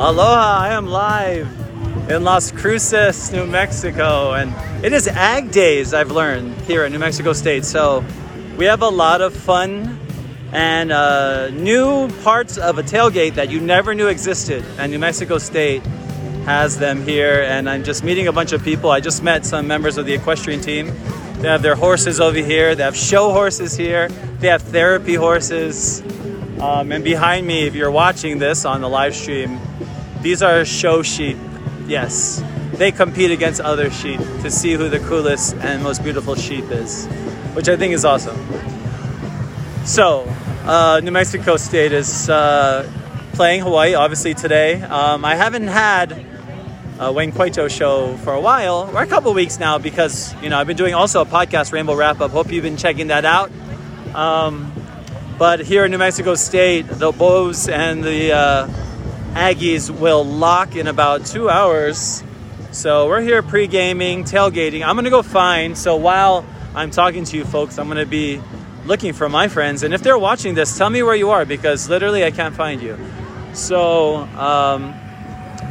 Aloha, I am live in Las Cruces, New Mexico, and it is Ag Days, I've learned, here at New Mexico State. So we have a lot of fun and uh, new parts of a tailgate that you never knew existed, and New Mexico State has them here. And I'm just meeting a bunch of people. I just met some members of the equestrian team. They have their horses over here, they have show horses here, they have therapy horses. Um, and behind me, if you're watching this on the live stream, these are show sheep. Yes, they compete against other sheep to see who the coolest and most beautiful sheep is, which I think is awesome. So, uh, New Mexico State is uh, playing Hawaii, obviously, today. Um, I haven't had Wayne Coito show for a while, or a couple weeks now, because, you know, I've been doing also a podcast, Rainbow Wrap Up. Hope you've been checking that out. Um, but here in New Mexico State, the Bows and the uh, Aggies will lock in about two hours. So we're here pre gaming, tailgating. I'm going to go find. So while I'm talking to you folks, I'm going to be looking for my friends. And if they're watching this, tell me where you are because literally I can't find you. So, um,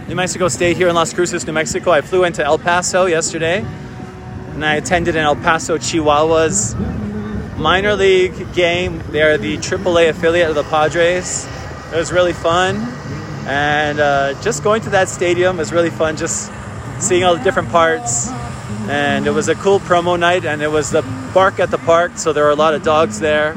New Mexico State here in Las Cruces, New Mexico. I flew into El Paso yesterday and I attended an El Paso Chihuahuas minor league game. They're the AAA affiliate of the Padres. It was really fun. And uh, just going to that stadium was really fun, just seeing all the different parts. And it was a cool promo night, and it was the bark at the park, so there were a lot of dogs there.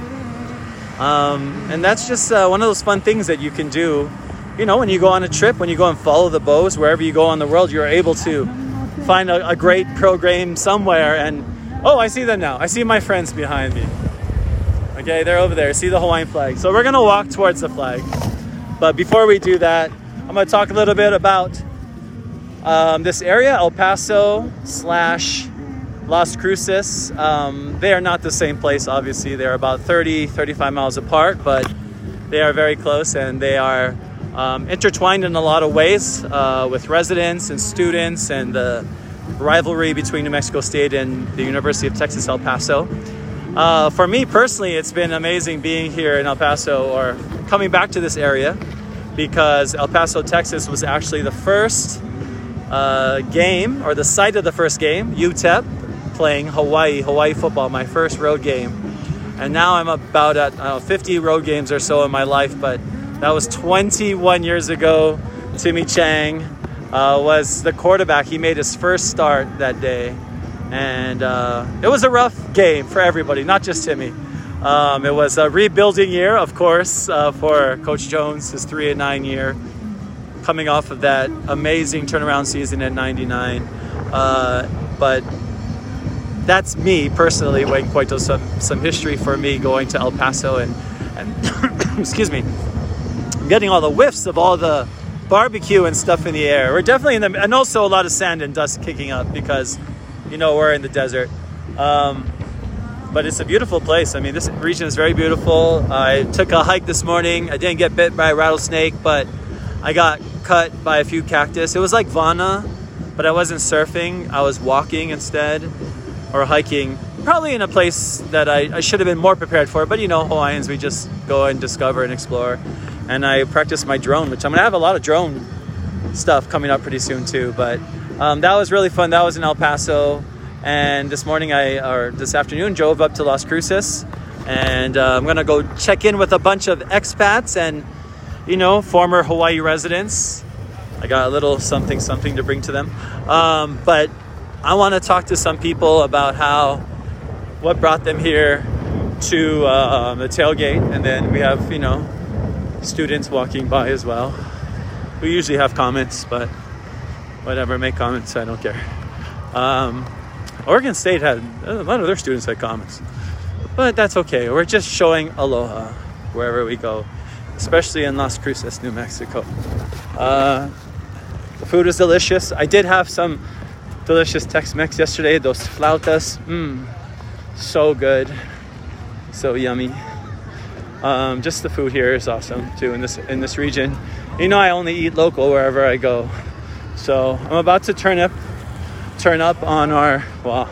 Um, and that's just uh, one of those fun things that you can do. You know, when you go on a trip, when you go and follow the bows, wherever you go in the world, you're able to find a, a great program somewhere and Oh, I see them now. I see my friends behind me. Okay, they're over there. See the Hawaiian flag. So we're gonna walk towards the flag. But before we do that, I'm gonna talk a little bit about um, this area, El Paso slash Las Cruces. Um, they are not the same place, obviously. They're about 30, 35 miles apart, but they are very close and they are um, intertwined in a lot of ways uh, with residents and students and the rivalry between New Mexico State and the University of Texas El Paso. Uh, for me personally, it's been amazing being here in El Paso or coming back to this area because El Paso, Texas was actually the first uh, game or the site of the first game, UTEP, playing Hawaii, Hawaii football, my first road game. And now I'm about at know, 50 road games or so in my life, but that was 21 years ago. Timmy Chang, uh, was the quarterback. He made his first start that day, and uh, it was a rough game for everybody, not just Timmy. Um, it was a rebuilding year, of course, uh, for Coach Jones, his three and nine year, coming off of that amazing turnaround season at 99. Uh, but that's me personally, Wayne Coito, some, some history for me going to El Paso and, and excuse me, getting all the whiffs of all the barbecue and stuff in the air. We're definitely in the, and also a lot of sand and dust kicking up because, you know, we're in the desert. Um, but it's a beautiful place. I mean, this region is very beautiful. I took a hike this morning. I didn't get bit by a rattlesnake, but I got cut by a few cactus. It was like wana, but I wasn't surfing. I was walking instead or hiking, probably in a place that I, I should have been more prepared for. But you know, Hawaiians, we just go and discover and explore and I practiced my drone, which I'm gonna have a lot of drone stuff coming up pretty soon too. But um, that was really fun. That was in El Paso, and this morning I or this afternoon drove up to Las Cruces, and uh, I'm gonna go check in with a bunch of expats and you know former Hawaii residents. I got a little something something to bring to them, um, but I want to talk to some people about how what brought them here to uh, the tailgate, and then we have you know students walking by as well. We usually have comments, but whatever, make comments, I don't care. Um, Oregon State had a lot of their students had comments, but that's okay. We're just showing aloha wherever we go, especially in Las Cruces, New Mexico. Uh, the food is delicious. I did have some delicious Tex-Mex yesterday. Those flautas, mmm, so good, so yummy. Um, just the food here is awesome too in this in this region. You know, I only eat local wherever I go. So I'm about to turn up, turn up on our. Well,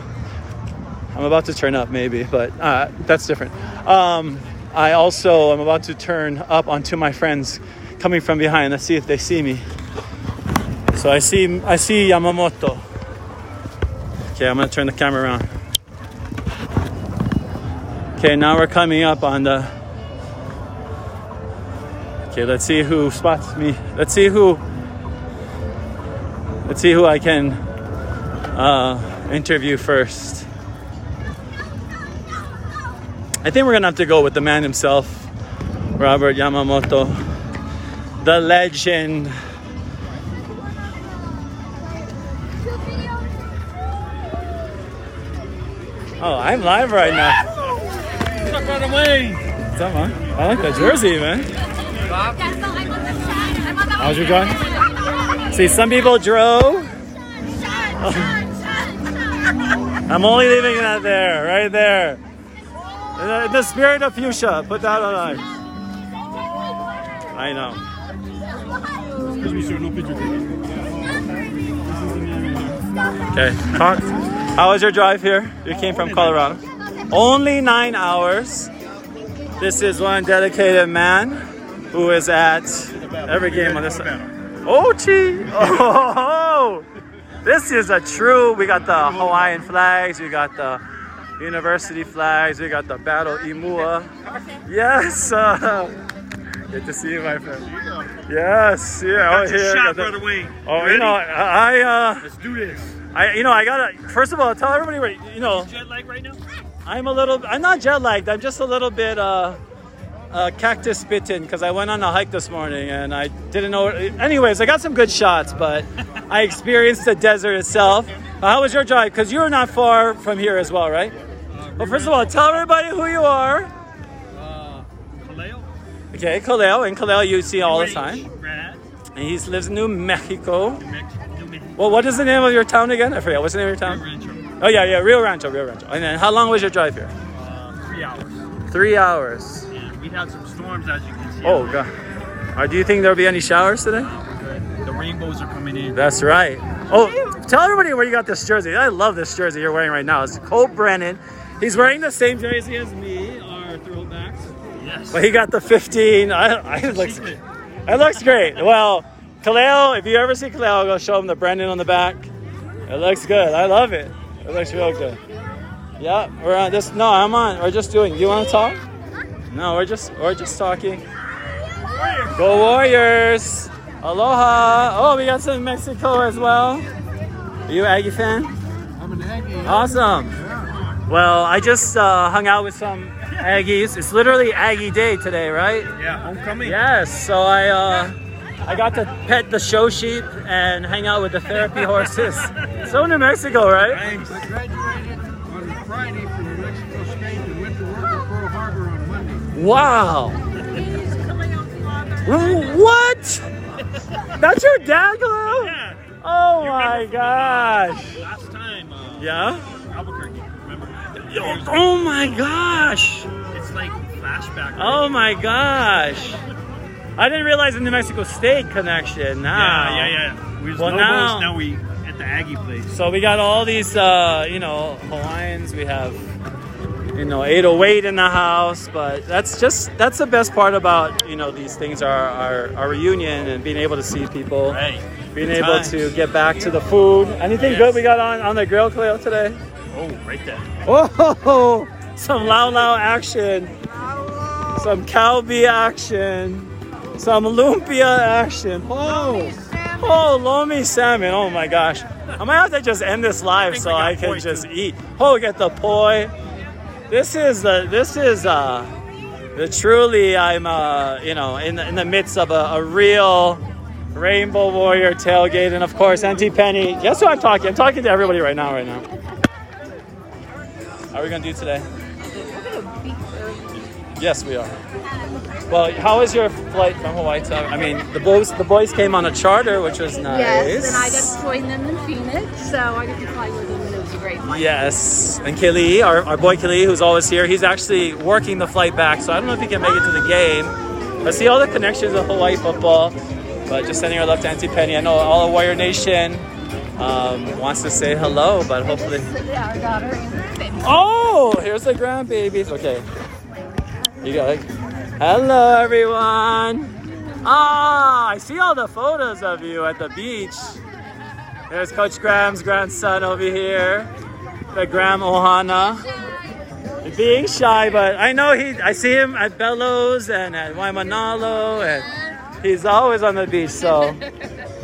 I'm about to turn up maybe, but uh, that's different. Um, I also am about to turn up onto my friends coming from behind. Let's see if they see me. So I see I see Yamamoto. Okay, I'm gonna turn the camera around. Okay, now we're coming up on the. Okay, let's see who spots me. Let's see who. Let's see who I can uh, interview first. I think we're gonna have to go with the man himself, Robert Yamamoto, the legend. Oh, I'm live right now. Stuck right away. What's up, man? I like that jersey, man. How's your drive? See, some people drove. I'm only leaving that there, right there. In the- spirit of fuchsia, put that on ice. I know. Excuse me, sir. No picture taken. Okay. Talk. How was your drive here? You came from Colorado. Only nine hours. This is one dedicated man who is at every game on this side. Ochi! Oh, oh this is a true. We got the Hawaiian flags. We got the university flags. We got the Battle Imua. Yes. Uh, good to see you, my friend. Yes. Yeah. Oh, your here, shot, brother Wayne. Oh, you know, I, uh, Let's do this. I, you know, I gotta. First of all, tell everybody, where, you know, Jet lag right now? I'm a little. I'm not jet lagged. I'm just a little bit uh, uh, cactus bitten because I went on a hike this morning and I didn't know. Anyways, I got some good shots, but I experienced the desert itself. Uh, how was your drive? Because you're not far from here as well, right? Well, first of all, tell everybody who you are. Uh, Kaleo? Okay, Kaleo. And Kaleo, you see all the time. And he lives in New Mexico. New Mexico. Well, what is the name of your town again? I forget. What's the name of your town? Oh yeah, yeah, Rio Rancho, Rio Rancho. And then how long was your drive here? Uh, three hours. Three hours. We had some storms, as you can see. Oh god. Uh, do you think there'll be any showers today? The rainbows are coming in. That's right. Oh, tell everybody where you got this jersey. I love this jersey you're wearing right now. It's Colt Brennan. He's wearing the same jersey as me, our throwbacks. Yes. But he got the 15. I, I it looks, it looks great. Well, Kaleo, if you ever see Kaleo, go show him the Brennan on the back. It looks good. I love it. It looks real good. Yeah, we're on this. No, I'm on. We're just doing. You want to talk? No, we're just we're just talking. Go Warriors! Aloha! Oh, we got some Mexico as well. Are you an Aggie fan? I'm an Aggie. Awesome. Well, I just uh, hung out with some Aggies. It's literally Aggie Day today, right? Yeah, homecoming. Yes. So I uh, I got to pet the show sheep and hang out with the therapy horses. So New Mexico, right? Thanks. I graduated on Friday Wow. What? That's your dad, Khalil? Yeah. Oh You my gosh. uh, Last time. Uh, Yeah? Albuquerque. Remember? Oh my gosh. It's like flashback. right? Oh my gosh. I didn't realize the New Mexico State connection now. Yeah, yeah, yeah. We was Well, now- now we at the Aggie place. So we got all these, uh, you know, Hawaiians. We have, you know, 808 in the house. But that's just that's the best part about you know these things are our, our reunion and being able to see people, Right. being Good able times. to get back to the food. Anything Yes. good we got on on the grill, Kaleo, today? Oh, right there. Oh, some laulau action, some kalbi action, some lumpia action. Oh, oh, lomi salmon. Oh my gosh. I might have to just end this live think so I can just eat. Oh, get the poi. This is the this is uh the truly I'm uh you know in the, in the midst of a, a real Rainbow Warrior tailgate and of course Auntie Penni. Guess who I'm talking? I'm talking to everybody right now right now. How are we gonna do today? Yes, we are. Well, how was your flight from Hawaii to? I mean, the boys the boys came on a charter, which was nice. Yes, and I got to join them in Phoenix, so I got to fly with them, and it was a great flight. Yes, and Kili, our, our boy Kili, who's always here, he's actually working the flight back, so I don't know if he can make it to the game. I see all the connections of Hawaii football, but just sending our love to Auntie Penni. I know all of Warrior Nation um, wants to say hello, but hopefully. Yeah, our daughter and. Oh, here's the grandbabies. Okay, you got it. Hello, everyone. Ah, I see all the photos of you at the beach. There's Coach Graham's grandson over here, the Graham Ohana. Being shy, but I know he. I see him at Bellows and at Waimanalo, and he's always on the beach. So,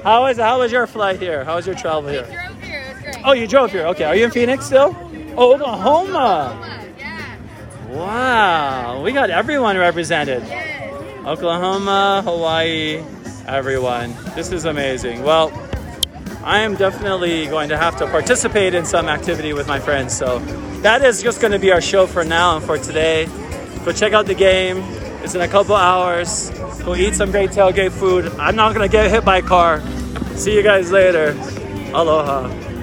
how is how was your flight here? How was your travel here? Drove here. Was. Oh, you drove here. Okay, are you in Phoenix still? Oh, Oklahoma. Yeah. Wow, we got everyone represented. Oklahoma, Hawaii, everyone. This is amazing. Well, I am definitely going to have to participate in some activity with my friends. So that is just going to be our show for now and for today. Go check out the game. It's in a couple hours. Go eat some great tailgate food. I'm not going to get hit by a car. See you guys later. Aloha.